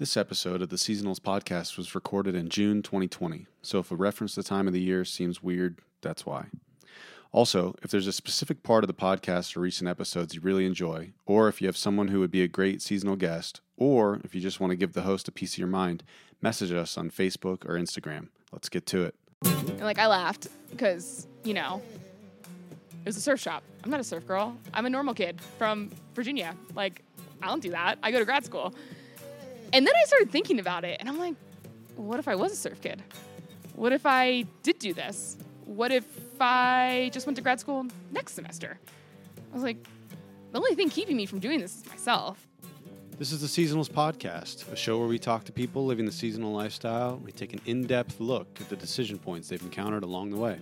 This episode of the Seasonals podcast was recorded in June 2020, so if a reference to the time of the year seems weird, that's why. Also, if there's a specific part of the podcast or recent episodes you really enjoy, or if you have someone who would be a great seasonal guest, or if you just want to give the host a piece of your mind, message us on Facebook or Instagram. Let's get to it. Like I laughed because, you know, it was a surf shop. I'm not a surf girl. I'm a normal kid from Virginia. Like, I don't do that. I go to grad school. And then I started thinking about it and I'm like, what if I was a surf kid? What if I did do this? What if I just went to grad school next semester? I was like, the only thing keeping me from doing this is myself. This is the Seasonals Podcast, a show where we talk to people living the seasonal lifestyle. We take an in depth look at the decision points they've encountered along the way.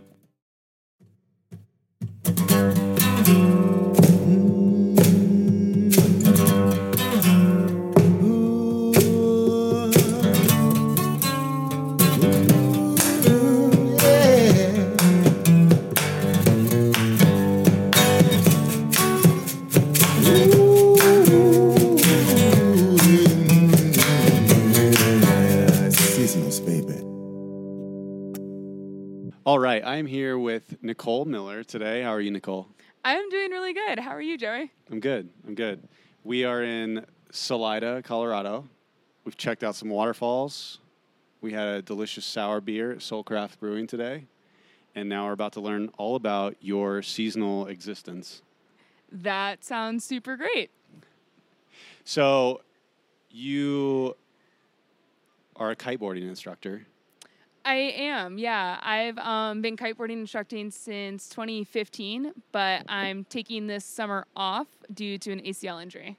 All right, I'm here with Nikohl Miller today. How are you, Nikohl? I'm doing really good. How are you, Joey? I'm good. I'm good. We are in Salida, Colorado. We've checked out some waterfalls. We had a delicious sour beer at Soulcraft Brewing today. And now we're about to learn all about your seasonal existence. That sounds super great. So, you are a kiteboarding instructor. I am, yeah. I've um, been kiteboarding instructing since 2015, but I'm taking this summer off due to an ACL injury.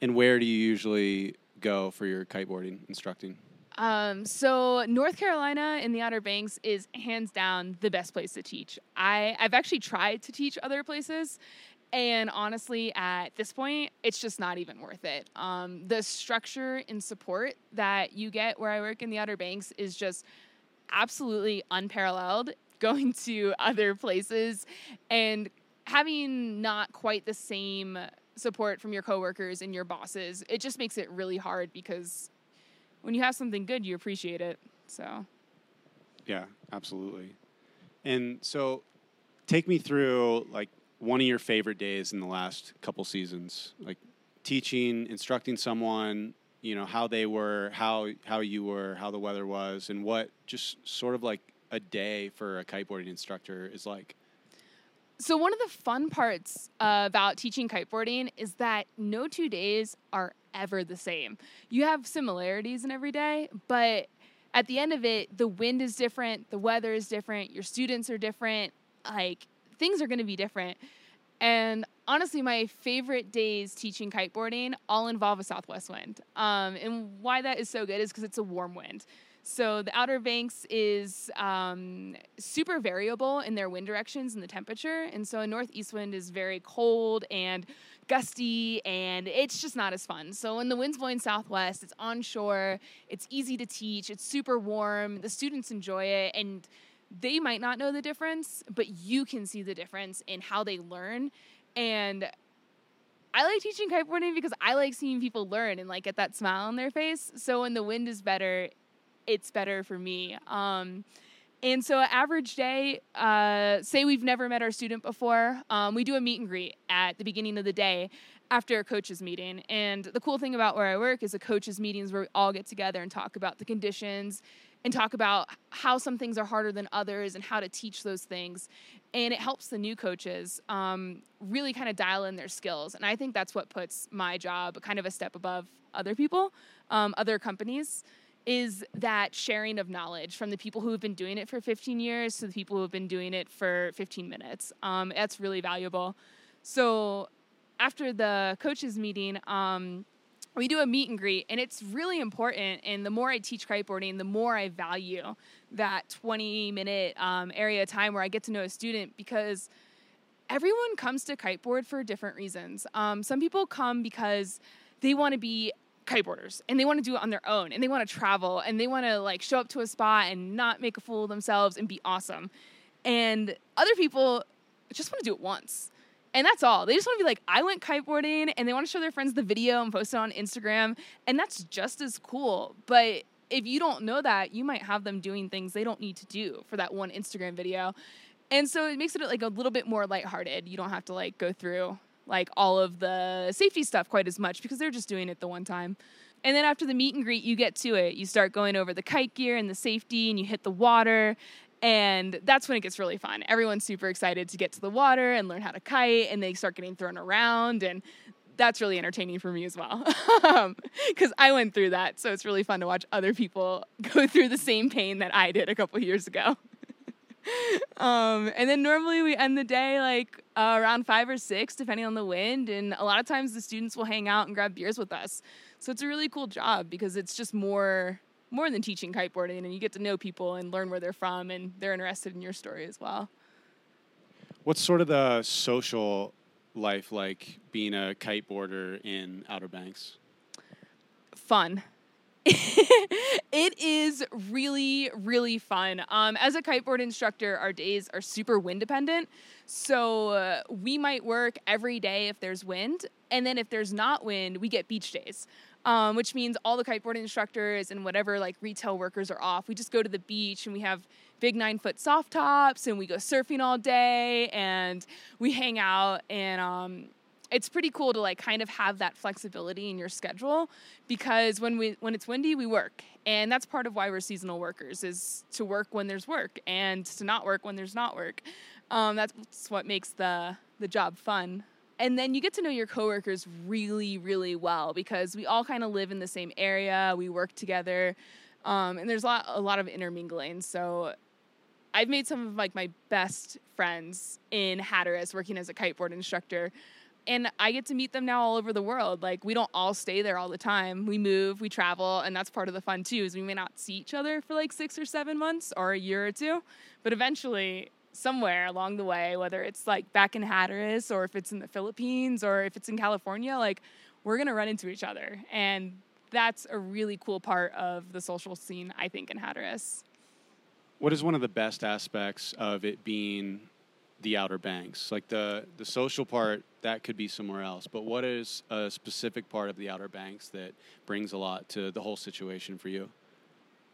And where do you usually go for your kiteboarding instructing? Um, so North Carolina in the Outer Banks is hands down the best place to teach. I, I've actually tried to teach other places, and honestly, at this point, it's just not even worth it. Um, the structure and support that you get where I work in the Outer Banks is just absolutely unparalleled. Going to other places and having not quite the same support from your coworkers and your bosses, it just makes it really hard because when you have something good, you appreciate it. So. Yeah, absolutely. And so take me through like one of your favorite days in the last couple seasons, like teaching, instructing someone, you know, how they were, how how you were, how the weather was, and what just sort of like a day for a kiteboarding instructor is like. So one of the fun parts uh, about teaching kiteboarding is that no two days are ever the same. You have similarities in every day, but at the end of it, the wind is different, the weather is different, your students are different, like things are going to be different. And honestly, my favorite days teaching kiteboarding all involve a southwest wind. Um, and why that is so good is because it's a warm wind. So the Outer Banks is um, super variable in their wind directions and the temperature. And so a northeast wind is very cold and gusty, and it's just not as fun. So when the wind's blowing southwest, it's onshore, it's easy to teach, it's super warm, the students enjoy it, and they might not know the difference, but you can see the difference in how they learn. And I like teaching kiteboarding because I like seeing people learn and like get that smile on their face. So when the wind is better, it's better for me. Um, and so, average day, uh, say we've never met our student before, um, we do a meet and greet at the beginning of the day after a coaches meeting. And the cool thing about where I work is a coaches meetings where we all get together and talk about the conditions and talk about how some things are harder than others and how to teach those things. And it helps the new coaches um, really kind of dial in their skills. And I think that's what puts my job kind of a step above other people, um, other companies is that sharing of knowledge from the people who have been doing it for 15 years to the people who have been doing it for 15 minutes. Um, that's really valuable. So after the coaches meeting, um, we do a meet and greet, and it's really important. And the more I teach kiteboarding, the more I value that 20 minute um, area of time where I get to know a student because everyone comes to kiteboard for different reasons. Um, some people come because they want to be kiteboarders and they want to do it on their own and they want to travel and they want to like show up to a spot and not make a fool of themselves and be awesome. And other people just want to do it once. And that's all. They just want to be like, I went kiteboarding and they want to show their friends the video and post it on Instagram. And that's just as cool. But if you don't know that, you might have them doing things they don't need to do for that one Instagram video. And so it makes it like a little bit more lighthearted. You don't have to like go through like all of the safety stuff quite as much because they're just doing it the one time. And then after the meet and greet, you get to it. You start going over the kite gear and the safety, and you hit the water. And that's when it gets really fun. Everyone's super excited to get to the water and learn how to kite, and they start getting thrown around. And that's really entertaining for me as well. Because I went through that. So it's really fun to watch other people go through the same pain that I did a couple years ago. um, and then normally we end the day like uh, around five or six, depending on the wind. And a lot of times the students will hang out and grab beers with us. So it's a really cool job because it's just more more than teaching kiteboarding and you get to know people and learn where they're from and they're interested in your story as well. What's sort of the social life like being a kiteboarder in Outer Banks? Fun. it is really, really fun. Um, as a kiteboard instructor, our days are super wind dependent. So uh, we might work every day if there's wind. And then if there's not wind, we get beach days um, which means all the kiteboard instructors and whatever like retail workers are off. We just go to the beach and we have big nine foot soft tops and we go surfing all day and we hang out. And um, it's pretty cool to like kind of have that flexibility in your schedule because when we when it's windy we work. And that's part of why we're seasonal workers is to work when there's work and to not work when there's not work. Um, that's what makes the the job fun and then you get to know your coworkers really really well because we all kind of live in the same area we work together um, and there's a lot, a lot of intermingling. So i've made some of like my best friends in hatteras working as a kiteboard instructor and i get to meet them now all over the world. Like we don't all stay there all the time. We move we travel and that's part of the fun too is we may not see each other for like six or seven months or a year or two but eventually somewhere along the way, whether it's like back in Hatteras or if it's in the Philippines or if it's in California, like we're gonna run into each other. And that's a really cool part of the social scene, I think, in Hatteras. What is one of the best aspects of it being the Outer Banks? Like the the social part, that could be somewhere else. But what is a specific part of the Outer Banks that brings a lot to the whole situation for you?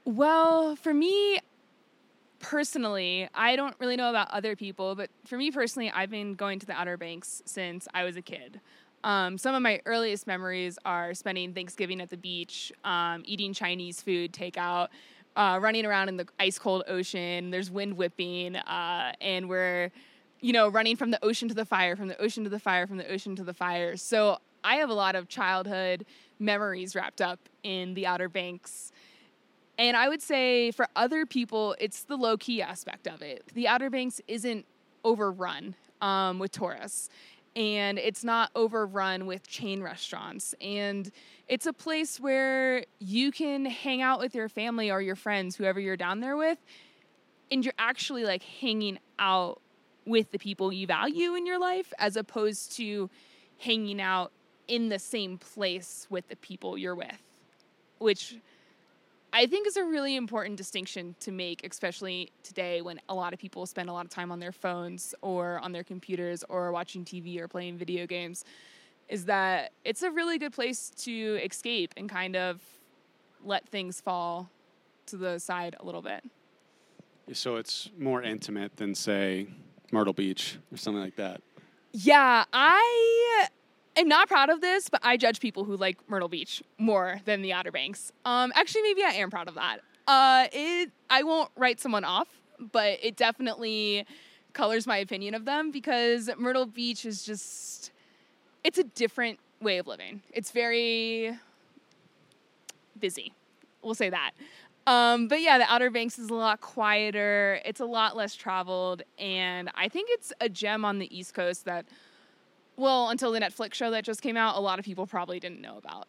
Well, for me, personally, I don't really know about other people, but for me personally, I've been going to the Outer Banks since I was a kid. Um, some of my earliest memories are spending Thanksgiving at the beach, um, eating Chinese food, takeout, uh, running around in the ice cold ocean. There's wind whipping, uh, and we're, you know, running from the ocean to the fire, from the ocean to the fire, from the ocean to the fire. So I have a lot of childhood memories wrapped up in the Outer Banks. And I would say for other people, it's the low key aspect of it. The Outer Banks isn't overrun um, with tourists, and it's not overrun with chain restaurants. And it's a place where you can hang out with your family or your friends, whoever you're down there with, and you're actually like hanging out with the people you value in your life as opposed to hanging out in the same place with the people you're with, which I think is a really important distinction to make, especially today when a lot of people spend a lot of time on their phones or on their computers or watching TV or playing video games. Is that it's a really good place to escape and kind of let things fall to the side a little bit. So it's more intimate than, say, Myrtle Beach or something like that. Yeah, I am not proud of this, but I judge people who like Myrtle Beach more than the Outer Banks. Um, actually, maybe I am proud of that. Uh, it I won't write someone off, but it definitely colors my opinion of them because Myrtle Beach is just it's a different way of living. It's very busy. We'll say that. Um, but yeah, the Outer Banks is a lot quieter. It's a lot less traveled, and I think it's a gem on the East Coast that well, until the Netflix show that just came out, a lot of people probably didn't know about.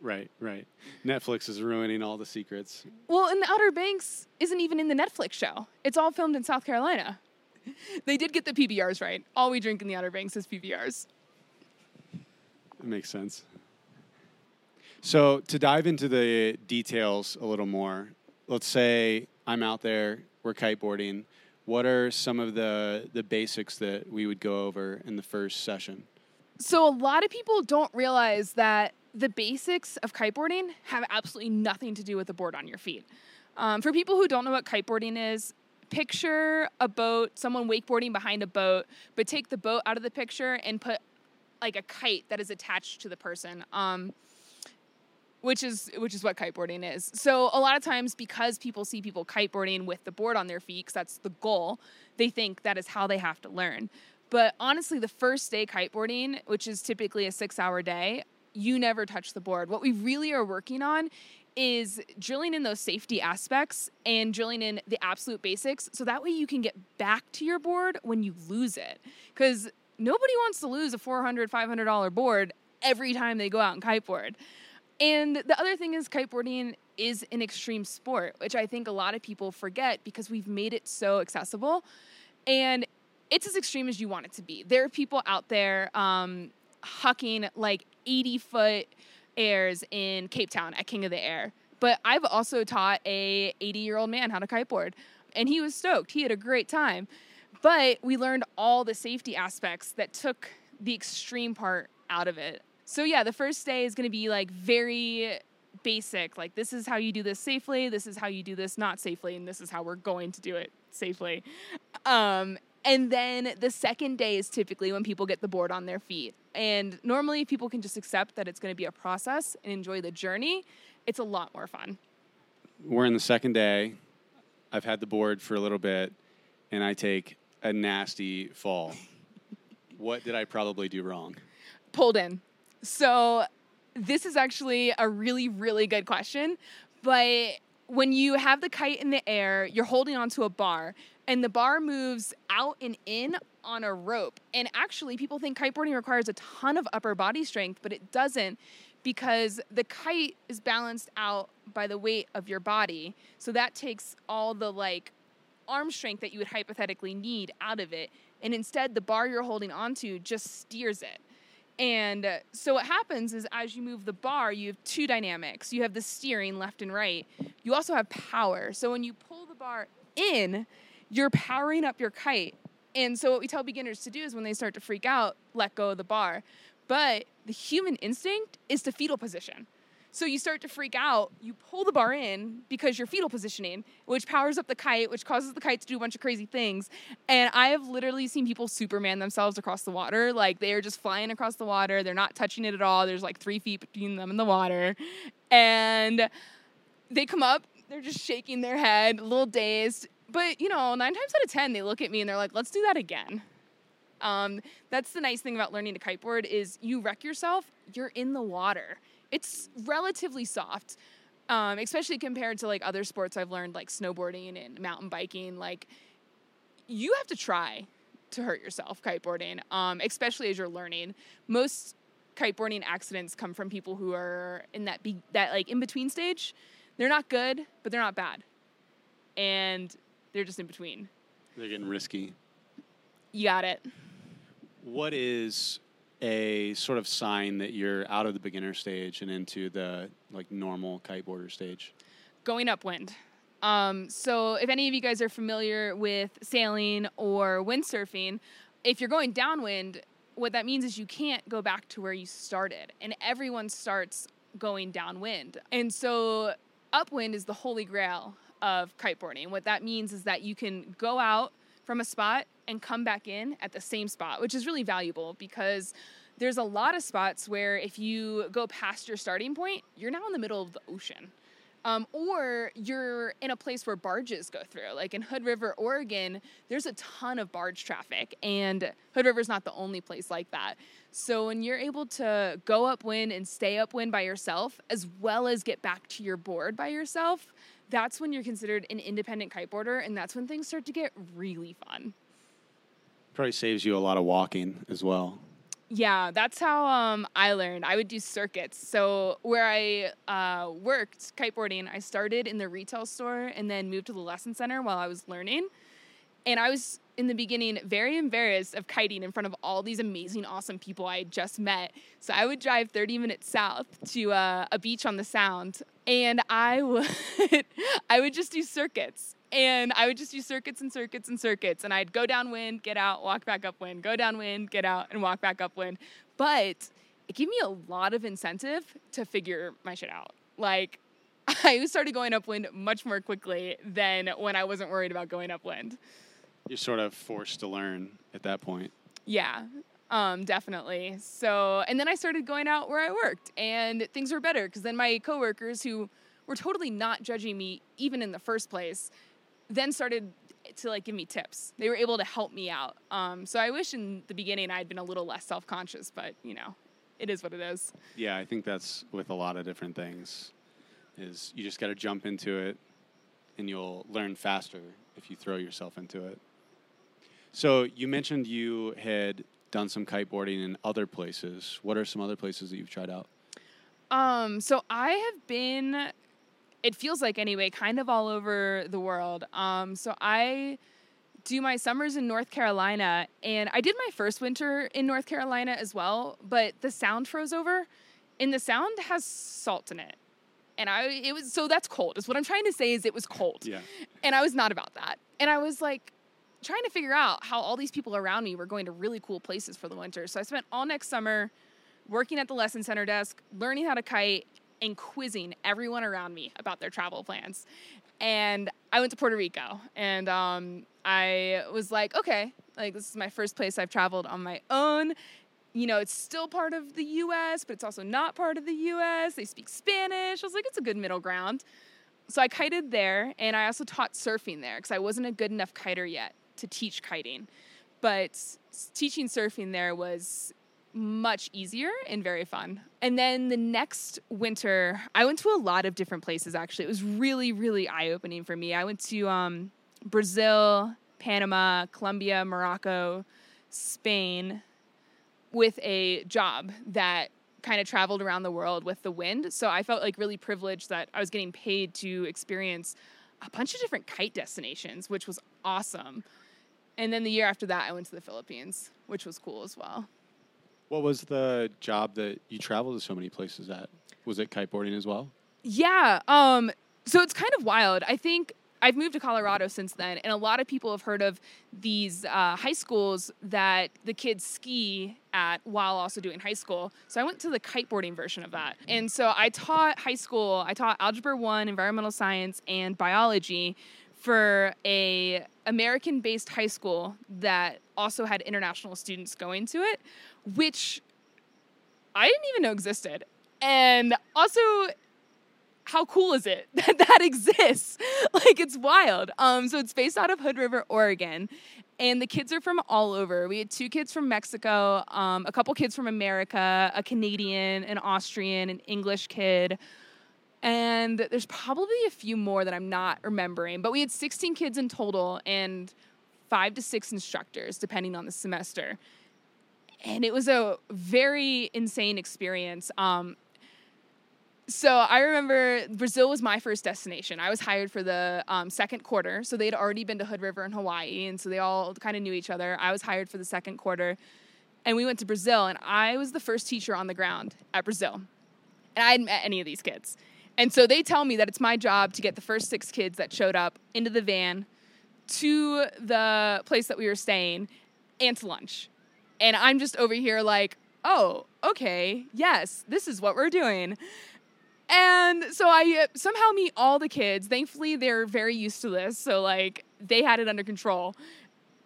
Right, right. Netflix is ruining all the secrets. Well, and the Outer Banks isn't even in the Netflix show. It's all filmed in South Carolina. They did get the PBRs right. All we drink in the Outer Banks is PBRs. It makes sense. So, to dive into the details a little more, let's say I'm out there, we're kiteboarding. What are some of the the basics that we would go over in the first session? So a lot of people don't realize that the basics of kiteboarding have absolutely nothing to do with the board on your feet. Um, for people who don't know what kiteboarding is, picture a boat, someone wakeboarding behind a boat, but take the boat out of the picture and put like a kite that is attached to the person. Um, which is which is what kiteboarding is. So a lot of times because people see people kiteboarding with the board on their feet cuz that's the goal, they think that is how they have to learn. But honestly, the first day kiteboarding, which is typically a 6-hour day, you never touch the board. What we really are working on is drilling in those safety aspects and drilling in the absolute basics so that way you can get back to your board when you lose it. Cuz nobody wants to lose a $400, $500 board every time they go out and kiteboard. And the other thing is, kiteboarding is an extreme sport, which I think a lot of people forget because we've made it so accessible. And it's as extreme as you want it to be. There are people out there um, hucking like 80 foot airs in Cape Town at King of the Air. But I've also taught a 80 year old man how to kiteboard, and he was stoked. He had a great time. But we learned all the safety aspects that took the extreme part out of it. So yeah, the first day is going to be like very basic. Like this is how you do this safely, this is how you do this not safely, and this is how we're going to do it safely. Um, and then the second day is typically when people get the board on their feet. And normally people can just accept that it's going to be a process and enjoy the journey. It's a lot more fun. We're in the second day. I've had the board for a little bit, and I take a nasty fall. what did I probably do wrong? Pulled in. So, this is actually a really, really good question. But when you have the kite in the air, you're holding onto a bar, and the bar moves out and in on a rope. And actually, people think kiteboarding requires a ton of upper body strength, but it doesn't because the kite is balanced out by the weight of your body. So that takes all the like arm strength that you would hypothetically need out of it. And instead, the bar you're holding onto just steers it. And uh, so what happens is as you move the bar, you have two dynamics. You have the steering left and right. You also have power. So when you pull the bar in, you're powering up your kite. And so what we tell beginners to do is when they start to freak out, let go of the bar. But the human instinct is to fetal position. So you start to freak out, you pull the bar in because you're fetal positioning, which powers up the kite, which causes the kite to do a bunch of crazy things. And I have literally seen people Superman themselves across the water. Like they are just flying across the water, they're not touching it at all. There's like three feet between them and the water. And they come up, they're just shaking their head, a little dazed. But, you know, nine times out of 10, they look at me and they're like, let's do that again. Um, that's the nice thing about learning to kiteboard is you wreck yourself, you're in the water it's relatively soft. Um, especially compared to like other sports I've learned, like snowboarding and mountain biking. Like, you have to try to hurt yourself kiteboarding, um, especially as you're learning. Most kiteboarding accidents come from people who are in that be- that like in between stage. They're not good, but they're not bad, and they're just in between. They're getting risky. You got it. What is a sort of sign that you're out of the beginner stage and into the like normal kiteboarder stage? Going upwind. Um, so if any of you guys are familiar with sailing or windsurfing, if you're going downwind, what that means is you can't go back to where you started, and everyone starts going downwind. And so upwind is the holy grail of kiteboarding. What that means is that you can go out from a spot and come back in at the same spot, which is really valuable because there's a lot of spots where if you go past your starting point, you're now in the middle of the ocean. Um, or you're in a place where barges go through. Like in Hood River, Oregon, there's a ton of barge traffic, and Hood River is not the only place like that. So when you're able to go upwind and stay upwind by yourself, as well as get back to your board by yourself, that's when you're considered an independent kiteboarder, and that's when things start to get really fun. Probably saves you a lot of walking as well. Yeah, that's how um, I learned. I would do circuits. So where I uh, worked kiteboarding, I started in the retail store and then moved to the lesson center while I was learning. And I was in the beginning very embarrassed of kiting in front of all these amazing, awesome people I had just met. So I would drive 30 minutes south to uh, a beach on the Sound, and I would I would just do circuits. And I would just do circuits and circuits and circuits. And I'd go downwind, get out, walk back upwind, go downwind, get out, and walk back upwind. But it gave me a lot of incentive to figure my shit out. Like, I started going upwind much more quickly than when I wasn't worried about going upwind. You're sort of forced to learn at that point. Yeah, um, definitely. So, and then I started going out where I worked, and things were better because then my coworkers, who were totally not judging me even in the first place, then started to like give me tips. They were able to help me out. Um, so I wish in the beginning I'd been a little less self conscious, but you know, it is what it is. Yeah, I think that's with a lot of different things. Is you just got to jump into it, and you'll learn faster if you throw yourself into it. So you mentioned you had done some kiteboarding in other places. What are some other places that you've tried out? Um, so I have been it feels like anyway, kind of all over the world. Um, so I do my summers in North Carolina, and I did my first winter in North Carolina as well, but the sound froze over, and the sound has salt in it. And I, it was so that's cold. Is what I'm trying to say is it was cold. Yeah. And I was not about that. And I was like trying to figure out how all these people around me were going to really cool places for the winter. So I spent all next summer working at the lesson center desk, learning how to kite, and quizzing everyone around me about their travel plans. And I went to Puerto Rico and um, I was like, okay, like this is my first place I've traveled on my own. You know, it's still part of the US, but it's also not part of the US. They speak Spanish. I was like, it's a good middle ground. So I kited there and I also taught surfing there because I wasn't a good enough kiter yet to teach kiting. But teaching surfing there was much easier and very fun. And then the next winter, I went to a lot of different places actually. It was really, really eye opening for me. I went to um, Brazil, Panama, Colombia, Morocco, Spain with a job that kind of traveled around the world with the wind. So I felt like really privileged that I was getting paid to experience a bunch of different kite destinations, which was awesome. And then the year after that, I went to the Philippines, which was cool as well. What was the job that you traveled to so many places at? Was it kiteboarding as well? Yeah. Um, so it's kind of wild. I think I've moved to Colorado since then, and a lot of people have heard of these uh, high schools that the kids ski at while also doing high school. So I went to the kiteboarding version of that. And so I taught high school, I taught Algebra 1, Environmental Science, and Biology for a American based high school that also had international students going to it, which I didn't even know existed. And also, how cool is it that that exists? like it's wild. Um, so it's based out of Hood River, Oregon, and the kids are from all over. We had two kids from Mexico, um, a couple kids from America, a Canadian, an Austrian, an English kid. And there's probably a few more that I'm not remembering, but we had 16 kids in total and five to six instructors, depending on the semester and it was a very insane experience. Um, so I remember Brazil was my first destination. I was hired for the um, second quarter, so they'd already been to Hood River in Hawaii, and so they all kind of knew each other. I was hired for the second quarter, and we went to Brazil, and I was the first teacher on the ground at Brazil, and I hadn't met any of these kids. And so they tell me that it's my job to get the first six kids that showed up into the van to the place that we were staying and to lunch. And I'm just over here like, oh, okay, yes, this is what we're doing. And so I uh, somehow meet all the kids. Thankfully, they're very used to this. So, like, they had it under control.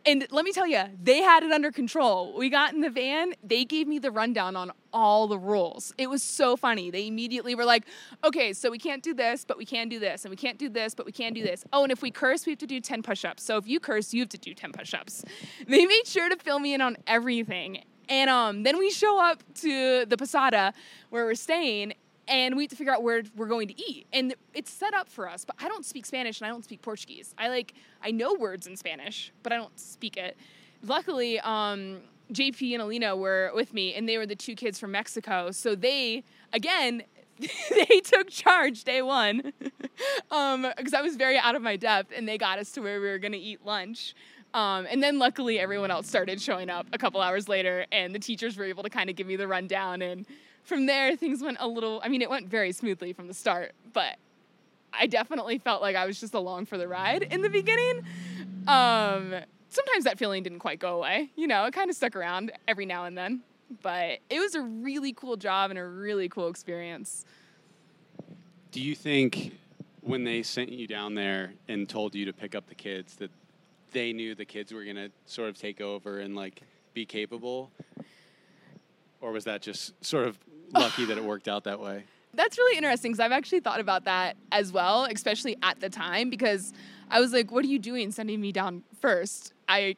And let me tell you, they had it under control. We got in the van, they gave me the rundown on all the rules. It was so funny. They immediately were like, okay, so we can't do this, but we can do this, and we can't do this, but we can do this. Oh, and if we curse, we have to do 10 push ups. So if you curse, you have to do 10 push ups. They made sure to fill me in on everything. And um, then we show up to the Posada where we're staying, and we have to figure out where we're going to eat. And it's set up for us, but I don't speak Spanish and I don't speak Portuguese. I like I know words in Spanish, but I don't speak it. Luckily, um, JP and Alina were with me, and they were the two kids from Mexico. So they again. they took charge day one because um, I was very out of my depth, and they got us to where we were going to eat lunch. Um, and then luckily, everyone else started showing up a couple hours later, and the teachers were able to kind of give me the rundown and from there, things went a little, I mean, it went very smoothly from the start, but I definitely felt like I was just along for the ride in the beginning. Um, sometimes that feeling didn't quite go away. You know, it kind of stuck around every now and then. But it was a really cool job and a really cool experience. Do you think when they sent you down there and told you to pick up the kids that they knew the kids were going to sort of take over and like be capable? Or was that just sort of lucky that it worked out that way? That's really interesting because I've actually thought about that as well, especially at the time, because I was like, what are you doing sending me down first? I,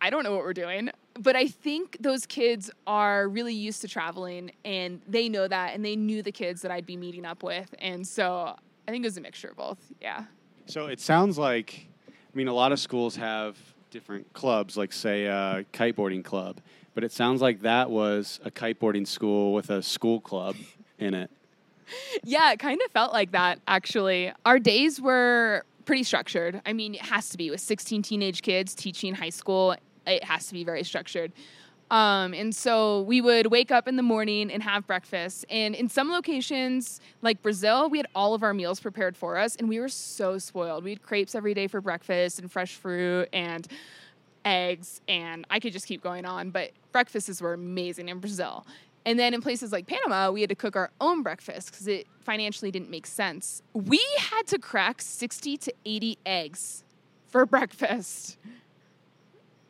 I don't know what we're doing. But I think those kids are really used to traveling and they know that and they knew the kids that I'd be meeting up with. And so I think it was a mixture of both. Yeah. So it sounds like, I mean, a lot of schools have different clubs, like, say, a kiteboarding club, but it sounds like that was a kiteboarding school with a school club in it. Yeah, it kind of felt like that, actually. Our days were pretty structured. I mean, it has to be with 16 teenage kids teaching high school, it has to be very structured. Um, and so we would wake up in the morning and have breakfast. And in some locations, like Brazil, we had all of our meals prepared for us, and we were so spoiled. We had crepes every day for breakfast and fresh fruit and eggs, and I could just keep going on. But breakfasts were amazing in Brazil. And then in places like Panama, we had to cook our own breakfast because it financially didn't make sense. We had to crack 60 to 80 eggs for breakfast.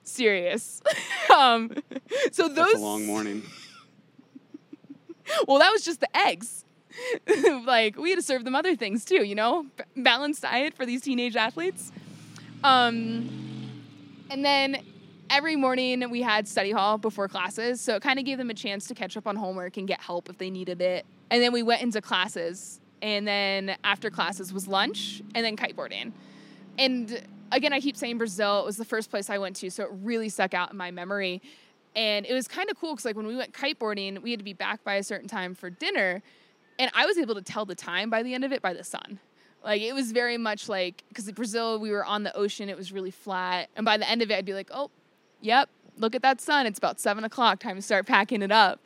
Serious. um, so those. That's a long morning. well, that was just the eggs. like we had to serve them other things too, you know, balanced diet for these teenage athletes. Um, and then every morning we had study hall before classes, so it kind of gave them a chance to catch up on homework and get help if they needed it. And then we went into classes, and then after classes was lunch, and then kiteboarding. And again, I keep saying Brazil. It was the first place I went to, so it really stuck out in my memory. And it was kind of cool because, like, when we went kiteboarding, we had to be back by a certain time for dinner, and I was able to tell the time by the end of it by the sun. Like it was very much like because Brazil, we were on the ocean, it was really flat, and by the end of it, I'd be like, oh, yep, look at that sun. It's about seven o'clock. Time to start packing it up.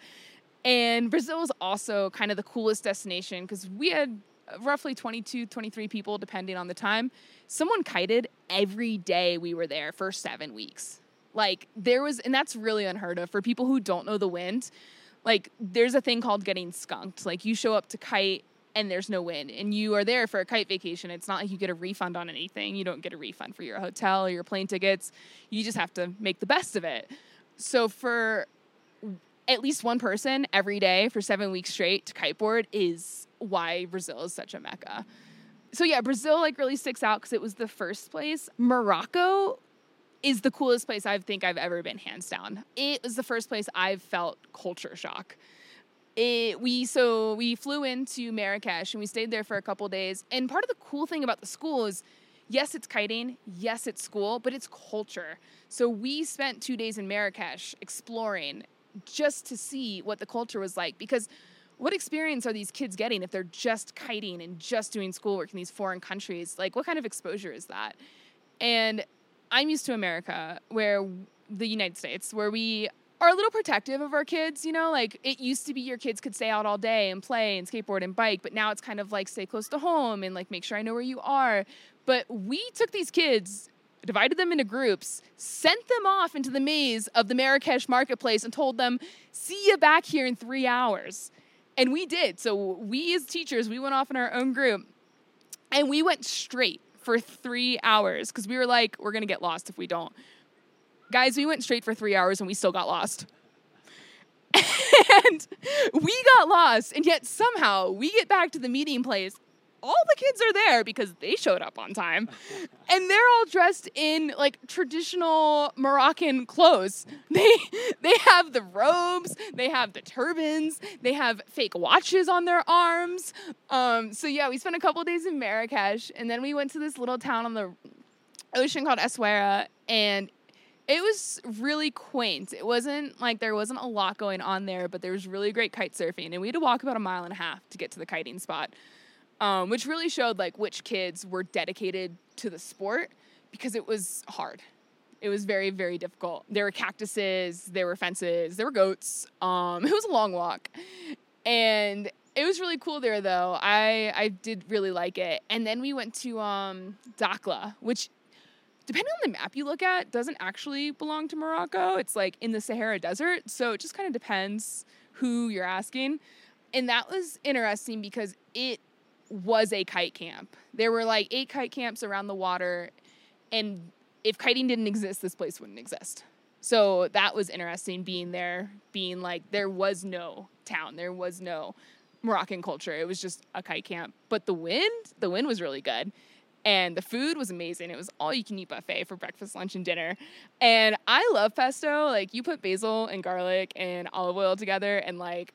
And Brazil was also kind of the coolest destination because we had roughly 22, 23 people, depending on the time. Someone kited every day we were there for seven weeks. Like, there was, and that's really unheard of for people who don't know the wind. Like, there's a thing called getting skunked. Like, you show up to kite and there's no wind and you are there for a kite vacation. It's not like you get a refund on anything. You don't get a refund for your hotel or your plane tickets. You just have to make the best of it. So for at least one person every day for seven weeks straight to kiteboard is why brazil is such a mecca. So yeah brazil like really sticks out because it was the first place. Morocco is the coolest place i think i've ever been hands down. It was the first place i've felt culture shock it, we so we flew into Marrakesh and we stayed there for a couple days. And part of the cool thing about the school is, yes, it's kiting, yes, it's school, but it's culture. So we spent two days in Marrakesh exploring just to see what the culture was like because what experience are these kids getting if they're just kiting and just doing schoolwork in these foreign countries? Like, what kind of exposure is that? And I'm used to America, where the United States, where we are a little protective of our kids, you know, like it used to be your kids could stay out all day and play and skateboard and bike, but now it's kind of like stay close to home and like make sure I know where you are. But we took these kids, divided them into groups, sent them off into the maze of the Marrakesh marketplace and told them, see you back here in three hours. And we did. So we as teachers, we went off in our own group and we went straight for three hours because we were like, we're going to get lost if we don't. Guys, we went straight for three hours and we still got lost. and we got lost, and yet somehow we get back to the meeting place. All the kids are there because they showed up on time. And they're all dressed in like traditional Moroccan clothes. They they have the robes, they have the turbans, they have fake watches on their arms. Um, so yeah, we spent a couple days in Marrakesh and then we went to this little town on the ocean called Essaouira and it was really quaint. It wasn't like there wasn't a lot going on there, but there was really great kite surfing, and we had to walk about a mile and a half to get to the kiting spot, um, which really showed like which kids were dedicated to the sport because it was hard. It was very very difficult. There were cactuses, there were fences, there were goats. Um, it was a long walk, and it was really cool there though. I I did really like it. And then we went to um Dakhla, which depending on the map you look at, doesn't actually belong to Morocco. It's like in the Sahara Desert, so it just kind of depends who you're asking. And that was interesting because it was a kite camp. There were like eight kite camps around the water, and if kiting didn't exist, this place wouldn't exist. So that was interesting being there, being like there was no town, there was no Moroccan culture. It was just a kite camp. But the wind, the wind was really good. And the food was amazing. It was all you can eat buffet for breakfast, lunch, and dinner. And I love pesto. Like you put basil and garlic and olive oil together, and like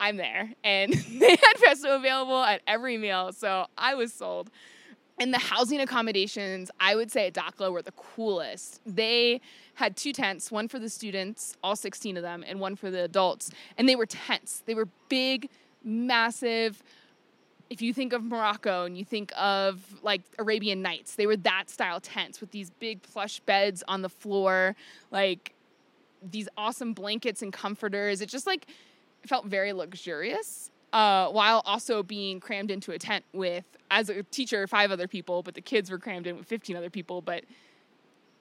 I'm there. And they had pesto available at every meal. So I was sold. And the housing accommodations, I would say at Dakhla were the coolest. They had two tents, one for the students, all 16 of them, and one for the adults. And they were tents. They were big, massive. If you think of Morocco and you think of like Arabian Nights, they were that style tents with these big plush beds on the floor, like these awesome blankets and comforters. It just like felt very luxurious. Uh, while also being crammed into a tent with, as a teacher, five other people, but the kids were crammed in with 15 other people. But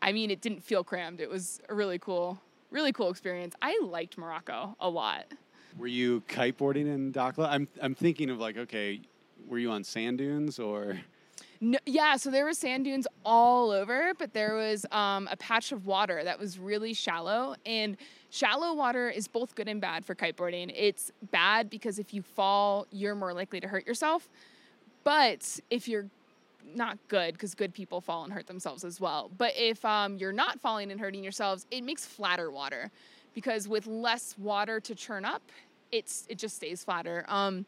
I mean, it didn't feel crammed. It was a really cool, really cool experience. I liked Morocco a lot. Were you kiteboarding in Dakhla? I'm I'm thinking of like, okay, were you on sand dunes or? No, yeah, so there were sand dunes all over, but there was um, a patch of water that was really shallow. And shallow water is both good and bad for kiteboarding. It's bad because if you fall, you're more likely to hurt yourself. But if you're not good, because good people fall and hurt themselves as well. But if um, you're not falling and hurting yourselves, it makes flatter water because with less water to churn up, it's it just stays flatter. Um,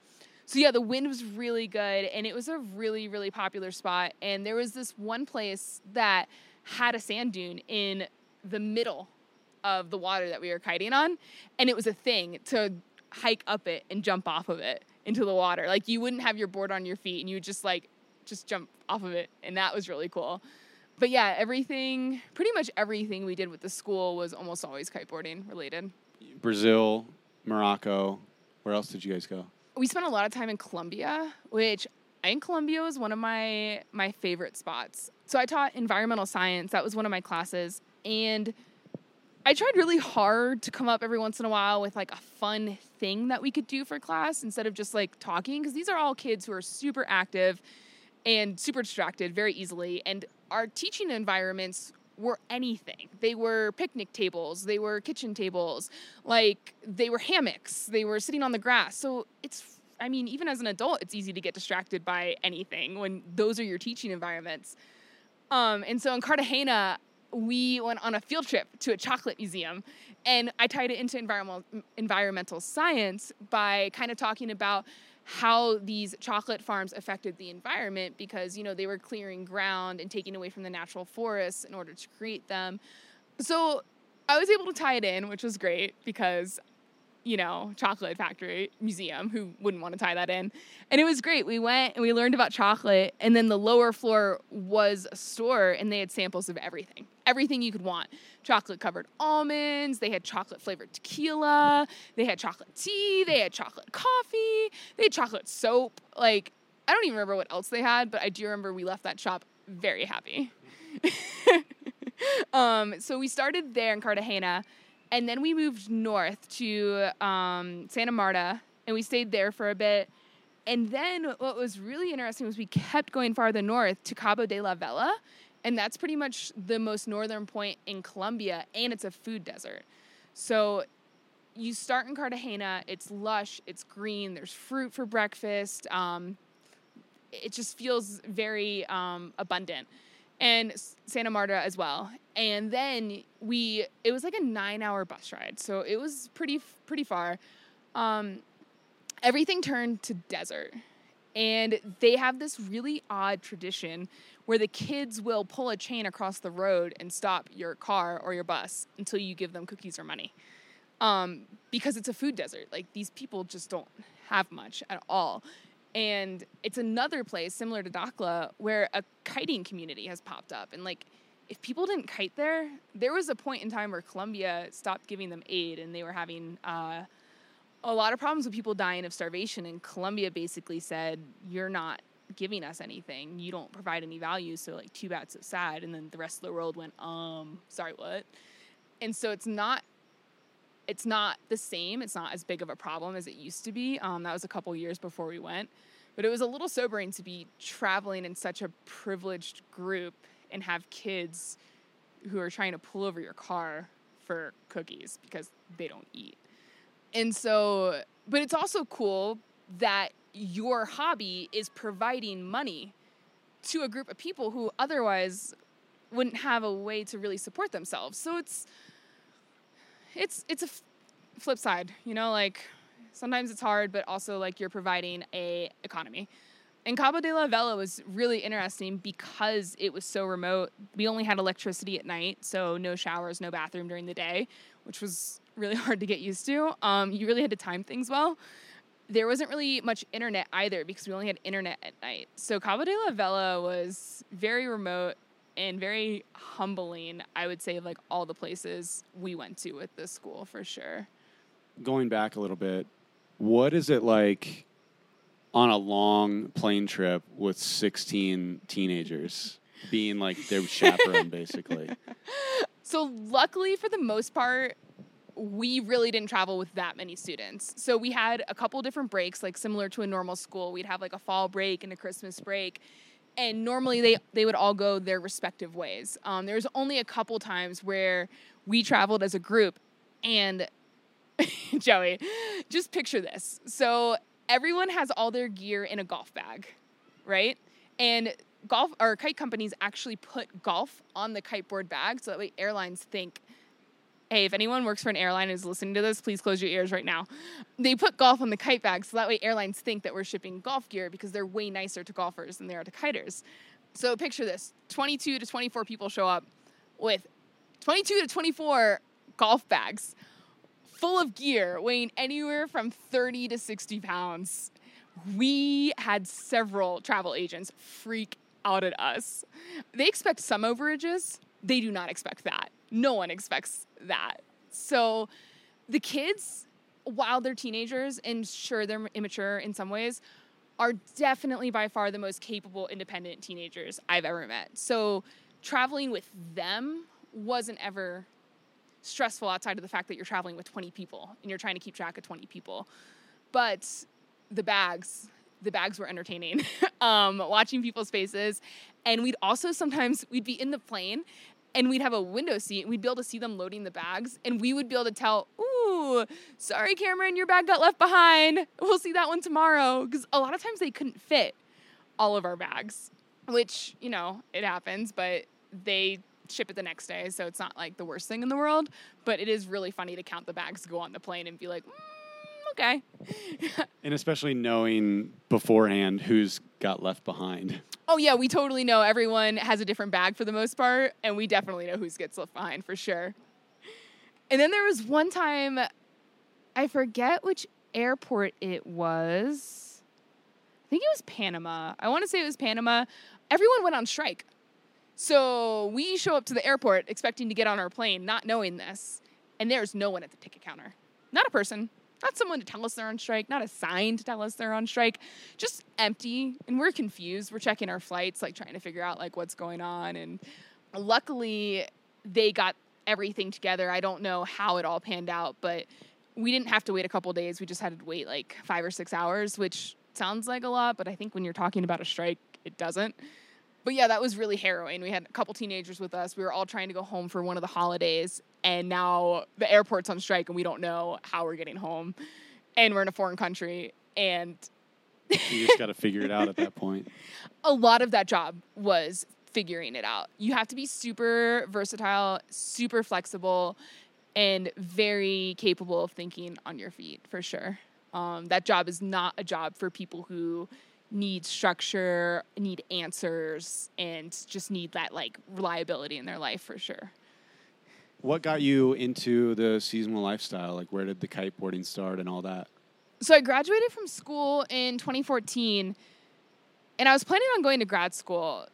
so yeah, the wind was really good, and it was a really really popular spot. And there was this one place that had a sand dune in the middle of the water that we were kiting on, and it was a thing to hike up it and jump off of it into the water. Like you wouldn't have your board on your feet, and you would just like just jump off of it, and that was really cool. But yeah, everything, pretty much everything we did with the school was almost always kiteboarding related. Brazil, Morocco. Where else did you guys go? We spent a lot of time in Colombia, which I think Colombia was one of my my favorite spots. So I taught environmental science. That was one of my classes, and I tried really hard to come up every once in a while with like a fun thing that we could do for class instead of just like talking because these are all kids who are super active and super distracted very easily and our teaching environments were anything. They were picnic tables, they were kitchen tables, like they were hammocks, they were sitting on the grass. So it's, I mean, even as an adult, it's easy to get distracted by anything when those are your teaching environments. Um, and so in Cartagena, we went on a field trip to a chocolate museum and I tied it into environmental environmental science by kind of talking about how these chocolate farms affected the environment because you know they were clearing ground and taking away from the natural forests in order to create them. So i was able to tie it in which was great because you know, chocolate factory museum who wouldn't want to tie that in. And it was great. We went and we learned about chocolate and then the lower floor was a store and they had samples of everything. Everything you could want. Chocolate covered almonds, they had chocolate flavored tequila, they had chocolate tea, they had chocolate coffee, they had chocolate soap. Like I don't even remember what else they had, but I do remember we left that shop very happy. um, so we started there in Cartagena and then we moved north to um, Santa Marta, and we stayed there for a bit. And then what was really interesting was we kept going farther north to Cabo de la Vela, and that's pretty much the most northern point in Colombia, and it's a food desert. So you start in Cartagena, it's lush, it's green, there's fruit for breakfast. Um, it just feels very um, abundant and Santa Marta as well. And then we it was like a 9-hour bus ride. So it was pretty pretty far. Um, everything turned to desert. And they have this really odd tradition where the kids will pull a chain across the road and stop your car or your bus until you give them cookies or money. Um, because it's a food desert. Like these people just don't have much at all. And it's another place similar to Dakhla where a kiting community has popped up. And like, if people didn't kite there, there was a point in time where Colombia stopped giving them aid and they were having uh, a lot of problems with people dying of starvation. And Colombia basically said, You're not giving us anything. You don't provide any value. So, like, too bad, so sad. And then the rest of the world went, Um, sorry, what? And so it's not. It's not the same. It's not as big of a problem as it used to be. Um, that was a couple years before we went. But it was a little sobering to be traveling in such a privileged group and have kids who are trying to pull over your car for cookies because they don't eat. And so, but it's also cool that your hobby is providing money to a group of people who otherwise wouldn't have a way to really support themselves. So it's it's it's a f- flip side, you know, like sometimes it's hard, but also like you're providing a economy. And Cabo de la Vela was really interesting because it was so remote. We only had electricity at night, so no showers, no bathroom during the day, which was really hard to get used to. Um, you really had to time things well. There wasn't really much internet either because we only had internet at night. So Cabo de la Vela was very remote and very humbling, I would say, like all the places we went to with this school for sure. Going back a little bit, what is it like on a long plane trip with 16 teenagers being like their chaperone, basically? So, luckily, for the most part, we really didn't travel with that many students. So we had a couple different breaks, like similar to a normal school. We'd have like a fall break and a Christmas break. And normally they, they would all go their respective ways. Um, there was only a couple times where we traveled as a group. And Joey, just picture this. So everyone has all their gear in a golf bag, right? And golf or kite companies actually put golf on the kiteboard bag so that way airlines think hey, if anyone works for an airline and is listening to this, please close your ears right now. They put golf on the kite bag so that way airlines think that we're shipping golf gear because they're way nicer to golfers than they are to kiters. So picture this 22 to 24 people show up with 22 to 24 golf bags full of gear weighing anywhere from 30 to 60 pounds. We had several travel agents freak out at us. They expect some overages, they do not expect that. No one expects that. So the kids, while they're teenagers and sure they're immature in some ways, are definitely by far the most capable independent teenagers I've ever met. So traveling with them wasn't ever stressful outside of the fact that you're traveling with 20 people and you're trying to keep track of 20 people. But the bags, the bags were entertaining. um, watching people's faces, and we'd also sometimes we'd be in the plane and we'd have a window seat and we'd be able to see them loading the bags and we would be able to tell ooh sorry cameron your bag got left behind. We'll see that one tomorrow. Because a lot of times they couldn't fit all of our bags which you know it happens but they ship it the next day so it's not like the worst thing in the world. But it is really funny to count the bags go on the plane and be like mm, okay and especially knowing beforehand who's got left behind. Oh yeah, we totally know everyone has a different bag for the most part, and we definitely know who gets left behind for sure. And then there was one time, I forget which airport it was. I think it was Panama. I want to say it was Panama. Everyone went on strike. So we show up to the airport expecting to get on our plane, not knowing this, and there's no one at the ticket counter. Not a person, not someone to tell us they're on strike, not a sign to tell us they're on strike, just empty. And we're confused. We're checking our flights, like trying to figure out like what's going on. And luckily, they got everything together. I don't know how it all panned out, but we didn't have to wait a couple days. We just had to wait like five or six hours, which sounds like a lot, but I think when you're talking about a strike, it doesn't. But yeah, that was really harrowing. We had a couple teenagers with us. We were all trying to go home for one of the holidays, and now the airport's on strike, and we don't know how we're getting home. And we're in a foreign country, and you just got to figure it out at that point. A lot of that job was figuring it out. You have to be super versatile, super flexible, and very capable of thinking on your feet for sure. Um, that job is not a job for people who need structure, need answers, and just need that like reliability in their life for sure. What got you into the seasonal lifestyle? Like, where did the kiteboarding start and all that? So, I graduated from school in 2014, and I was planning on going to grad school.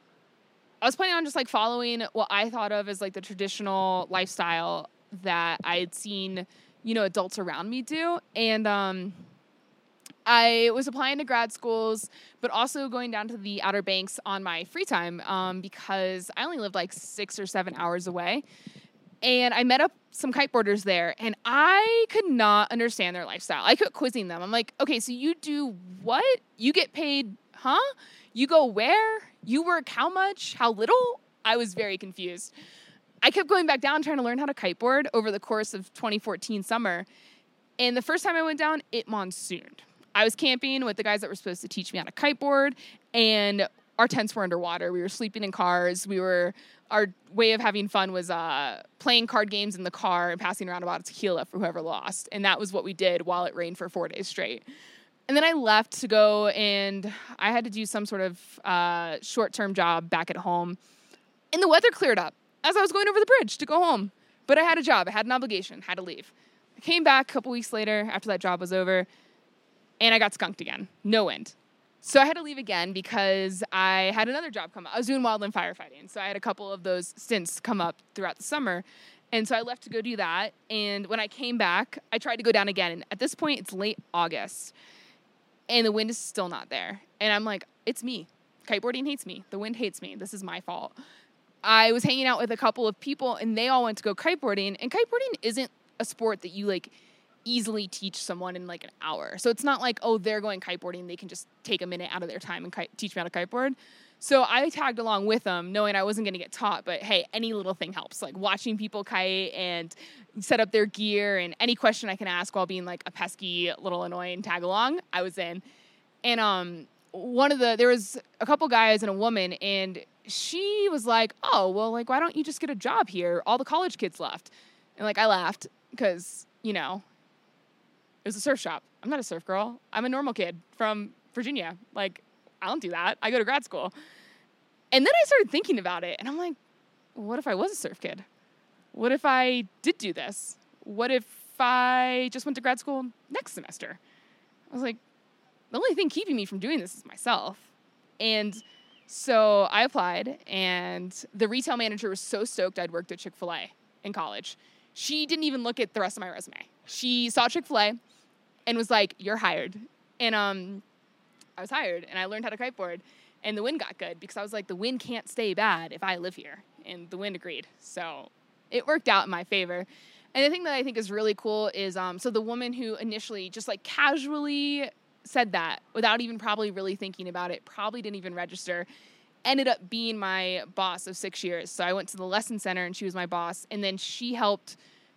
I was planning on just like following what I thought of as like the traditional lifestyle that I had seen you know adults around me do and um I was applying to grad schools, but also going down to the Outer Banks on my free time um, because I only lived like six or seven hours away. And I met up some kiteboarders there, and I could not understand their lifestyle. I kept quizzing them. I'm like, okay, so you do what? You get paid, huh? You go where? You work how much? How little? I was very confused. I kept going back down trying to learn how to kiteboard over the course of 2014 summer. And the first time I went down, it monsooned. I was camping with the guys that were supposed to teach me how to kiteboard, and our tents were underwater. We were sleeping in cars. We were our way of having fun was uh, playing card games in the car and passing around a bottle of tequila for whoever lost, and that was what we did while it rained for four days straight. And then I left to go, and I had to do some sort of uh, short-term job back at home, and the weather cleared up as I was going over the bridge to go home. But I had a job. I had an obligation. Had to leave. I came back a couple weeks later after that job was over and I got skunked again. No wind. So I had to leave again because I had another job come up. I was doing wildland firefighting. So I had a couple of those stints come up throughout the summer. And so I left to go do that. And when I came back, I tried to go down again. And at this point, it's late August. And the wind is still not there. And I'm like, it's me. Kiteboarding hates me. The wind hates me. This is my fault. I was hanging out with a couple of people and they all went to go kiteboarding. And kiteboarding isn't a sport that you like easily teach someone in like an hour. So it's not like, oh, they're going kiteboarding, they can just take a minute out of their time and teach me how to kiteboard. So I tagged along with them, knowing I wasn't going to get taught, but hey, any little thing helps. Like watching people kite and set up their gear, and any question I can ask while being like a pesky little annoying tag along, I was in. And um, one of the there was a couple guys and a woman, and she was like, "Oh, well, like why don't you just get a job here? All the college kids left." And like I laughed because you know it was a surf shop. I'm not a surf girl. I'm a normal kid from Virginia. Like, I don't do that. I go to grad school. And then I started thinking about it, and I'm like, what if I was a surf kid? What if I did do this? What if I just went to grad school next semester? I was like, the only thing keeping me from doing this is myself. And so I applied, and the retail manager was so stoked I'd worked at Chick fil A in college. She didn't even look at the rest of my resume. She saw Chick fil A and was like, "You're hired." And um, I was hired, and I learned how to kiteboard. And the wind got good because I was like, the wind can't stay bad if I live here, and the wind agreed. So it worked out in my favor. And the thing that I think is really cool is um, so the woman who initially just like casually said that without even probably really thinking about it, probably didn't even register, ended up being my boss of six years. So I went to the lesson center and she was my boss. And then she helped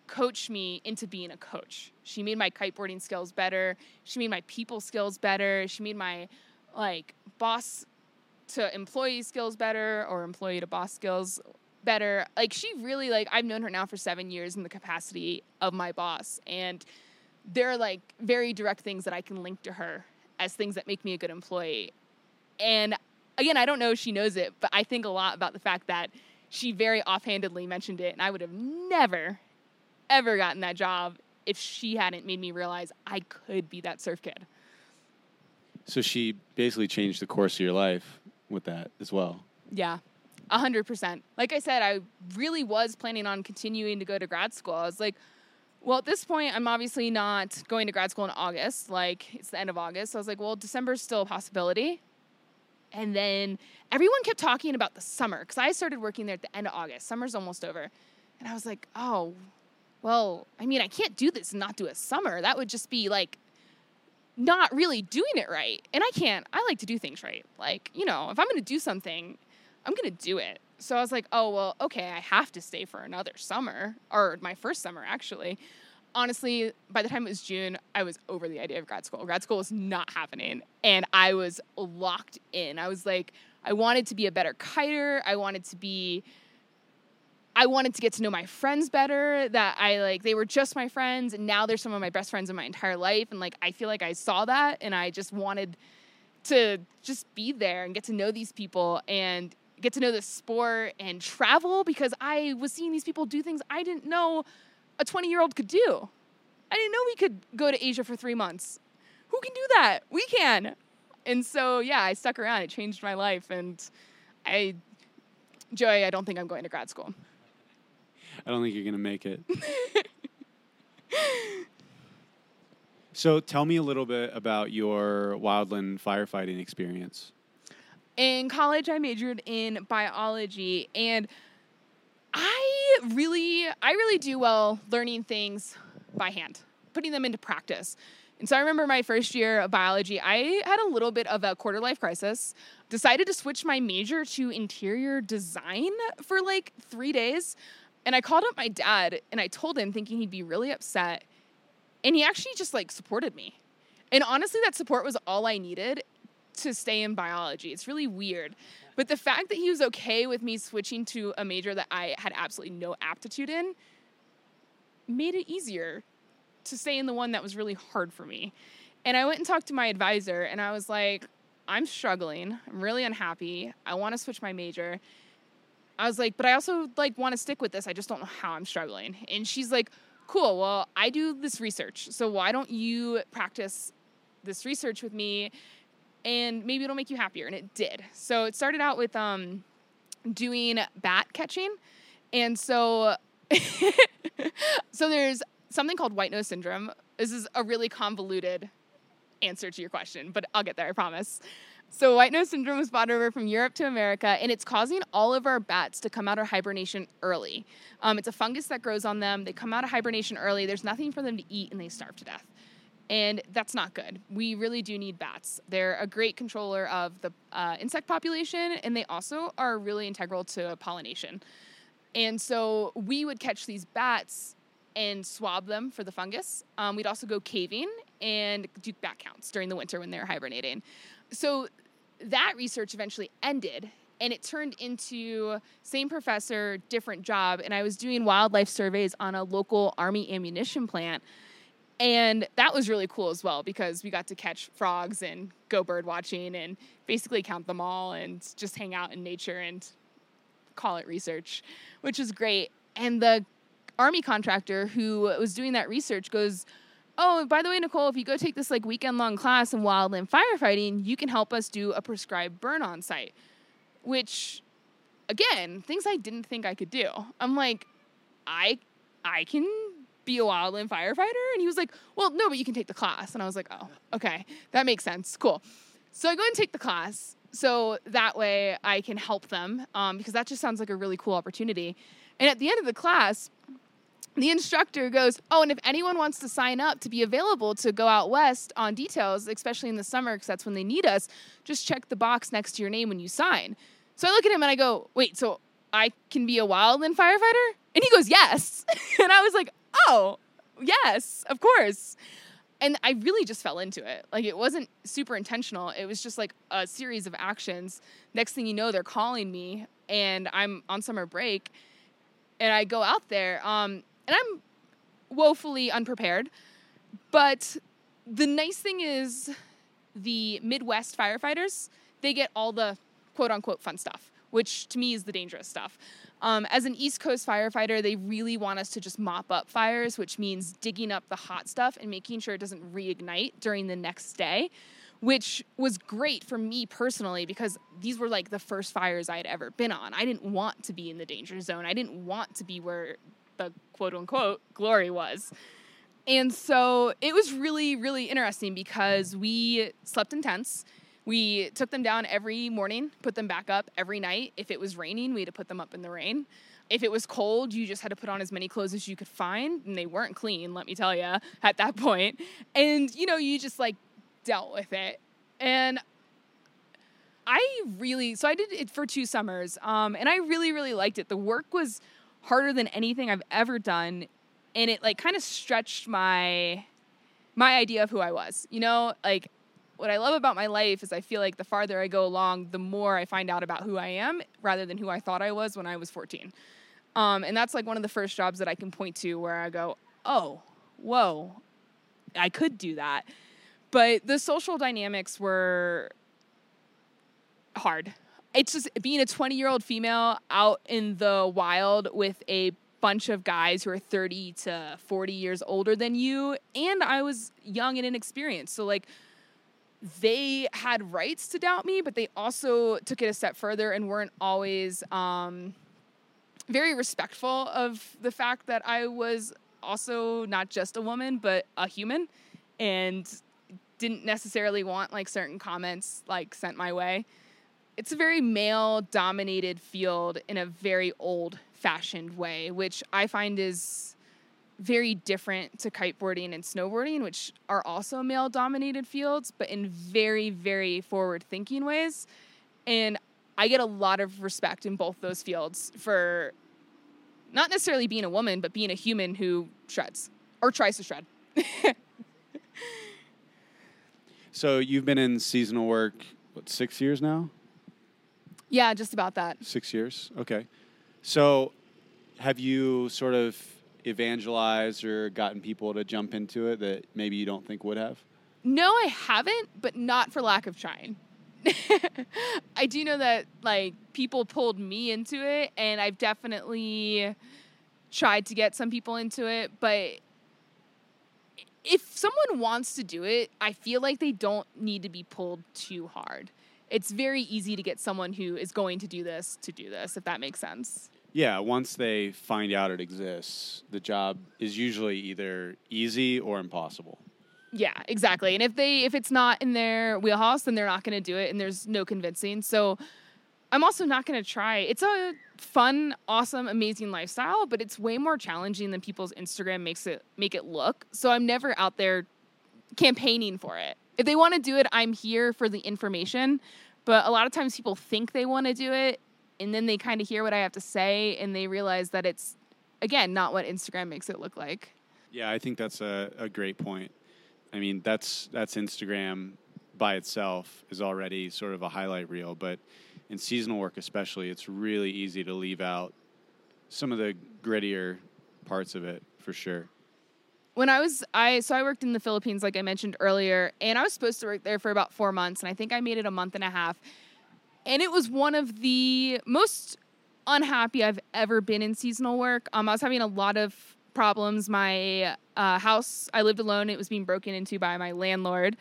coach me into being a coach. She made my kiteboarding skills better. She made my people skills better. She made my like boss to employee skills better or employee to boss skills better. Like she really like I've known her now for 7 years in the capacity of my boss and there are like very direct things that I can link to her as things that make me a good employee. And again, I don't know if she knows it, but I think a lot about the fact that she very offhandedly mentioned it and I would have never ever gotten that job if she hadn't made me realize I could be that surf kid. So she basically changed the course of your life with that as well. Yeah, a hundred percent. Like I said, I really was planning on continuing to go to grad school. I was like, well, at this point, I'm obviously not going to grad school in August. Like it's the end of August. So I was like, well, December's still a possibility. And then everyone kept talking about the summer because I started working there at the end of August. Summer's almost over. And I was like, oh, well, I mean, I can't do this and not do a summer. That would just be like not really doing it right. And I can't, I like to do things right. Like, you know, if I'm going to do something, I'm going to do it. So I was like, oh, well, okay, I have to stay for another summer, or my first summer, actually. Honestly, by the time it was June, I was over the idea of grad school. Grad school was not happening. And I was locked in. I was like, I wanted to be a better kiter. I wanted to be I wanted to get to know my friends better. That I like, they were just my friends, and now they're some of my best friends in my entire life. And like, I feel like I saw that, and I just wanted to just be there and get to know these people and get to know the sport and travel because I was seeing these people do things I didn't know a 20 year old could do. I didn't know we could go to Asia for three months. Who can do that? We can. And so, yeah, I stuck around. It changed my life. And I, Joey, I don't think I'm going to grad school. I don't think you're gonna make it. So tell me a little bit about your wildland firefighting experience. In college, I majored in biology, and I really, I really do well learning things by hand, putting them into practice. And so I remember my first year of biology, I had a little bit of a quarter life crisis. Decided to switch my major to interior design for like three days. And I called up my dad and I told him, thinking he'd be really upset. And he actually just like supported me. And honestly, that support was all I needed to stay in biology. It's really weird. But the fact that he was okay with me switching to a major that I had absolutely no aptitude in made it easier to stay in the one that was really hard for me. And I went and talked to my advisor and I was like, I'm struggling. I'm really unhappy. I want to switch my major. I was like, but I also like want to stick with this. I just don't know how I'm struggling. And she's like, cool. Well, I do this research. So why don't you practice this research with me and maybe it'll make you happier. And it did. So it started out with um, doing bat catching. And so so there's something called white nose syndrome. This is a really convoluted answer to your question, but I'll get there, I promise. So, white nose syndrome was brought over from Europe to America, and it's causing all of our bats to come out of hibernation early. Um, it's a fungus that grows on them. They come out of hibernation early. There's nothing for them to eat, and they starve to death. And that's not good. We really do need bats. They're a great controller of the uh, insect population, and they also are really integral to pollination. And so we would catch these bats and swab them for the fungus. Um, we'd also go caving and do bat counts during the winter when they're hibernating. So that research eventually ended and it turned into same professor, different job. And I was doing wildlife surveys on a local army ammunition plant. And that was really cool as well because we got to catch frogs and go bird watching and basically count them all and just hang out in nature and call it research, which is great. And the army contractor who was doing that research goes, Oh, by the way, Nikohl, if you go take this like weekend long class in wildland firefighting, you can help us do a prescribed burn on site. Which again, things I didn't think I could do. I'm like, I I can be a wildland firefighter? And he was like, Well, no, but you can take the class. And I was like, Oh, okay. That makes sense. Cool. So I go and take the class. So that way I can help them um, because that just sounds like a really cool opportunity. And at the end of the class, the instructor goes, Oh, and if anyone wants to sign up to be available to go out west on details, especially in the summer, because that's when they need us, just check the box next to your name when you sign. So I look at him and I go, Wait, so I can be a wildland firefighter? And he goes, Yes. and I was like, Oh, yes, of course. And I really just fell into it. Like it wasn't super intentional. It was just like a series of actions. Next thing you know, they're calling me and I'm on summer break and I go out there. Um, and I'm woefully unprepared. But the nice thing is, the Midwest firefighters, they get all the quote unquote fun stuff, which to me is the dangerous stuff. Um, as an East Coast firefighter, they really want us to just mop up fires, which means digging up the hot stuff and making sure it doesn't reignite during the next day, which was great for me personally because these were like the first fires I had ever been on. I didn't want to be in the danger zone, I didn't want to be where the quote unquote glory was. And so it was really, really interesting because we slept in tents. We took them down every morning, put them back up every night. If it was raining, we had to put them up in the rain. If it was cold, you just had to put on as many clothes as you could find, and they weren't clean, let me tell you, at that point. And you know, you just like dealt with it. And I really, so I did it for two summers, um, and I really, really liked it. The work was harder than anything I've ever done, and it like kind of stretched my my idea of who I was. You know, like what I love about my life is I feel like the farther I go along, the more I find out about who I am rather than who I thought I was when I was 14. Um, and that's like one of the first jobs that I can point to where I go, oh, whoa, I could do that. But the social dynamics were hard it's just being a 20 year old female out in the wild with a bunch of guys who are 30 to 40 years older than you and i was young and inexperienced so like they had rights to doubt me but they also took it a step further and weren't always um, very respectful of the fact that i was also not just a woman, but a human, and didn't necessarily want like certain comments like sent my way. It's a very male dominated field in a very old fashioned way, which I find is very different to kiteboarding and snowboarding, which are also male dominated fields, but in very, very forward thinking ways. And I get a lot of respect in both those fields for not necessarily being a woman, but being a human who shreds or tries to shred. so you've been in seasonal work, what, six years now? Yeah, just about that. Six years? Okay. So have you sort of evangelized or gotten people to jump into it that maybe you don't think would have? No, I haven't, but not for lack of trying. I do know that like people pulled me into it and I've definitely tried to get some people into it, but if someone wants to do it, I feel like they don't need to be pulled too hard. It's very easy to get someone who is going to do this to do this, if that makes sense. Yeah, once they find out it exists, the job is usually either easy or impossible. Yeah, exactly. And if they if it's not in their wheelhouse, then they're not going to do it and there's no convincing. So I'm also not going to try. It's a fun, awesome, amazing lifestyle, but it's way more challenging than people's Instagram makes it make it look. So I'm never out there campaigning for it. If they want to do it, I'm here for the information. But a lot of times people think they want to do it and then they kind of hear what I have to say and they realize that it's again not what Instagram makes it look like. Yeah, I think that's a, a great point. I mean, that's that's Instagram by itself is already sort of a highlight reel, but in seasonal work especially, it's really easy to leave out some of the grittier parts of it for sure. When I was I so I worked in the Philippines like I mentioned earlier, and I was supposed to work there for about 4 months and I think I made it a month and a half. And it was one of the most unhappy I've ever been in seasonal work. Um, I was having a lot of problems. My uh, house, I lived alone. It was being broken into by my landlord.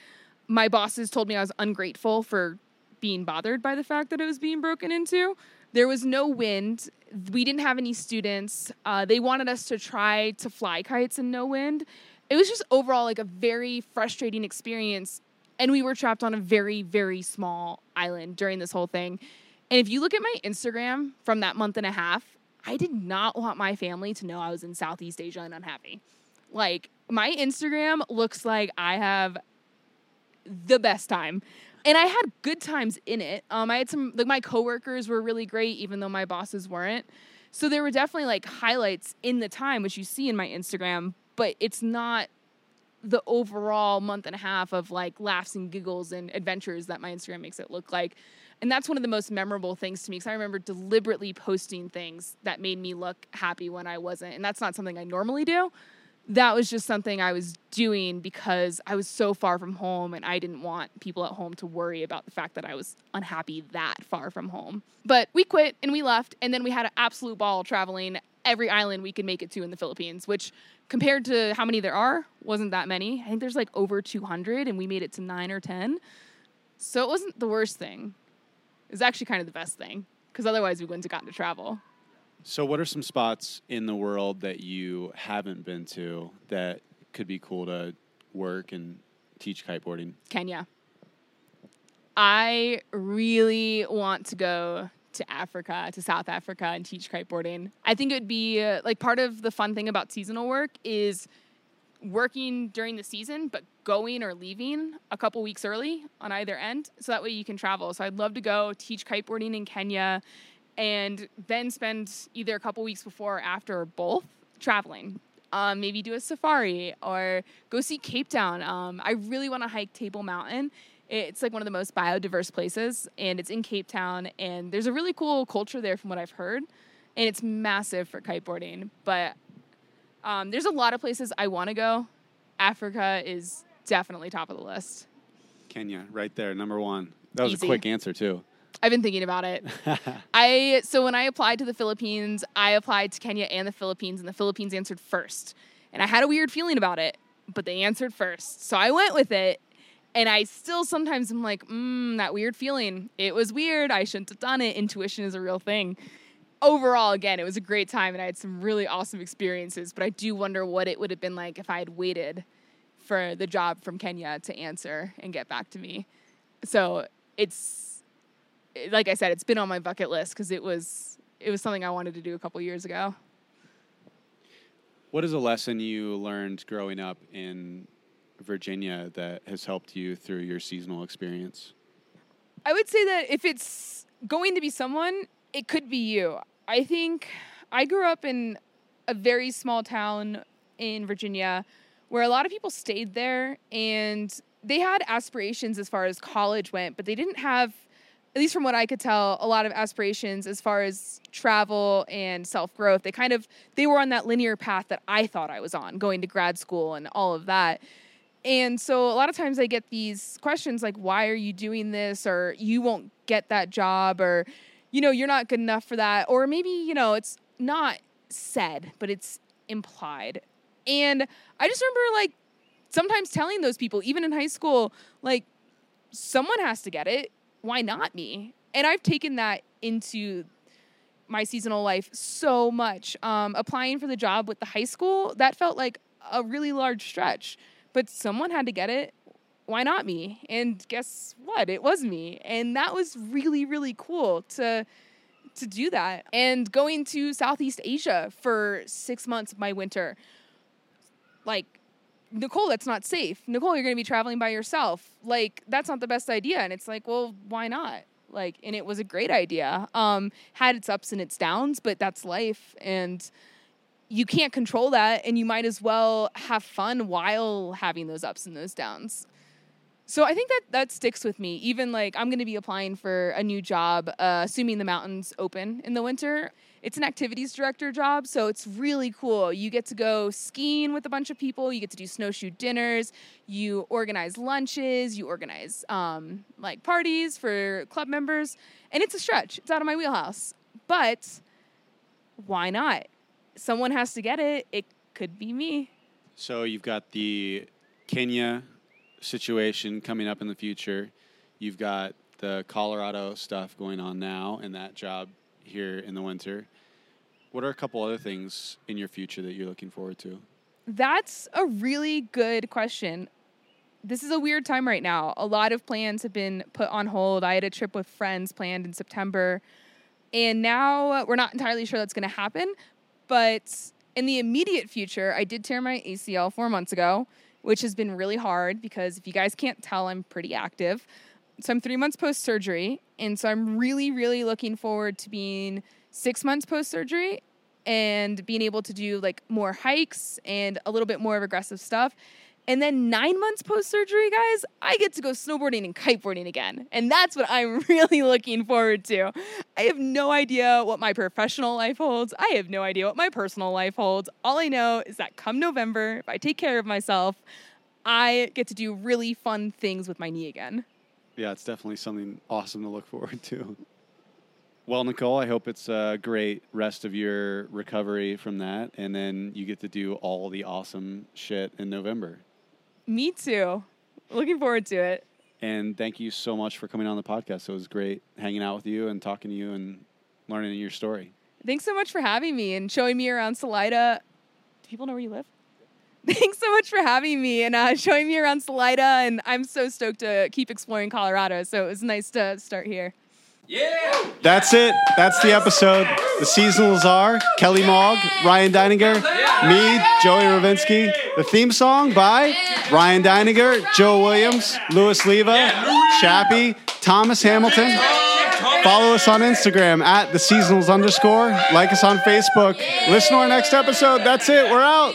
My bosses told me I was ungrateful for being bothered by the fact that it was being broken into. There was no wind. We didn't have any students. Uh, they wanted us to try to fly kites in no wind. It was just overall like a very frustrating experience. And we were trapped on a very, very small island during this whole thing. And if you look at my Instagram from that month and a half, I did not want my family to know I was in Southeast Asia and unhappy. Like, my Instagram looks like I have the best time. And I had good times in it. Um, I had some, like, my coworkers were really great, even though my bosses weren't. So there were definitely like highlights in the time, which you see in my Instagram, but it's not the overall month and a half of like laughs and giggles and adventures that my Instagram makes it look like. And that's one of the most memorable things to me because I remember deliberately posting things that made me look happy when I wasn't. And that's not something I normally do. That was just something I was doing because I was so far from home and I didn't want people at home to worry about the fact that I was unhappy that far from home. But we quit and we left, and then we had an absolute ball traveling every island we could make it to in the Philippines, which compared to how many there are, wasn't that many. I think there's like over 200, and we made it to nine or 10. So it wasn't the worst thing. It was actually kind of the best thing because otherwise we wouldn't have gotten to travel. So, what are some spots in the world that you haven't been to that could be cool to work and teach kiteboarding? Kenya. I really want to go to Africa, to South Africa, and teach kiteboarding. I think it would be uh, like part of the fun thing about seasonal work is working during the season, but going or leaving a couple weeks early on either end. So that way you can travel. So I'd love to go teach kiteboarding in Kenya and then spend either a couple weeks before or after or both traveling. Um, maybe do a safari or go see Cape Town. Um, I really want to hike Table Mountain. It's like one of the most biodiverse places, and it's in Cape Town. And there's a really cool culture there, from what I've heard. And it's massive for kiteboarding. But um, there's a lot of places I want to go. Africa is definitely top of the list. Kenya, right there, number one. That was Easy. a quick answer too. I've been thinking about it. I so when I applied to the Philippines, I applied to Kenya and the Philippines, and the Philippines answered first. And I had a weird feeling about it, but they answered first, so I went with it. And I still sometimes I'm like, mm, that weird feeling. It was weird. I shouldn't have done it. Intuition is a real thing. overall, again, it was a great time and I had some really awesome experiences. But I do wonder what it would have been like if I had waited for the job from Kenya to answer and get back to me. So it's like I said, it's been on my bucket list because it was it was something I wanted to do a couple years ago. What is a lesson you learned growing up in Virginia that has helped you through your seasonal experience? I would say that if it's going to be someone, it could be you. I think I grew up in a very small town in Virginia where a lot of people stayed there and they had aspirations as far as college went, but they didn't have at least from what I could tell, a lot of aspirations as far as travel and self growth. They kind of they were on that linear path that I thought I was on, going to grad school and all of that. And so a lot of times I get these questions like, why are you doing this? Or you won't get that job, or you know, you're not good enough for that. Or maybe, you know, it's not said, but it's implied. And I just remember like sometimes telling those people, even in high school, like, someone has to get it why not me? And I've taken that into my seasonal life so much. Um, applying for the job with the high school, that felt like a really large stretch, but someone had to get it. Why not me? And guess what? It was me. And that was really, really cool to to do that. And going to Southeast Asia for six months of my winter, like Nikohl, that's not safe. Nikohl, you're going to be traveling by yourself. Like, that's not the best idea. And it's like, well, why not? Like, and it was a great idea. Um, had its ups and its downs, but that's life. And you can't control that. And you might as well have fun while having those ups and those downs. So I think that that sticks with me. Even like I'm going to be applying for a new job, uh, assuming the mountains open in the winter. It's an activities director job, so it's really cool. You get to go skiing with a bunch of people. You get to do snowshoe dinners. You organize lunches. You organize um, like parties for club members, and it's a stretch. It's out of my wheelhouse, but why not? Someone has to get it. It could be me. So you've got the Kenya situation coming up in the future. You've got the Colorado stuff going on now and that job here in the winter. What are a couple other things in your future that you're looking forward to? That's a really good question. This is a weird time right now. A lot of plans have been put on hold. I had a trip with friends planned in September, and now we're not entirely sure that's going to happen. But in the immediate future, I did tear my ACL four months ago which has been really hard because if you guys can't tell, I'm pretty active. So I'm three months post surgery. And so I'm really, really looking forward to being six months post surgery and being able to do like more hikes and a little bit more of aggressive stuff. And then nine months post surgery, guys, I get to go snowboarding and kiteboarding again. And that's what I'm really looking forward to. I have no idea what my professional life holds. I have no idea what my personal life holds. All I know is that come November, if I take care of myself, I get to do really fun things with my knee again. Yeah, it's definitely something awesome to look forward to. Well, Nikohl, I hope it's a great rest of your recovery from that. And then you get to do all the awesome shit in November. Me too. Looking forward to it. And thank you so much for coming on the podcast. It was great hanging out with you and talking to you and learning your story. Thanks so much for having me and showing me around Salida. Do people know where you live? Thanks so much for having me and uh, showing me around Salida. And I'm so stoked to keep exploring Colorado. So it was nice to start here. Yeah. That's it. That's the episode. The seasonals are Kelly Mogg, Ryan Deininger, me, Joey Ravinsky. The theme song by Ryan Deininger, Joe Williams, Louis Leva, Chappie, Thomas Hamilton. Follow us on Instagram at the seasonals underscore. Like us on Facebook. Listen to our next episode. That's it. We're out.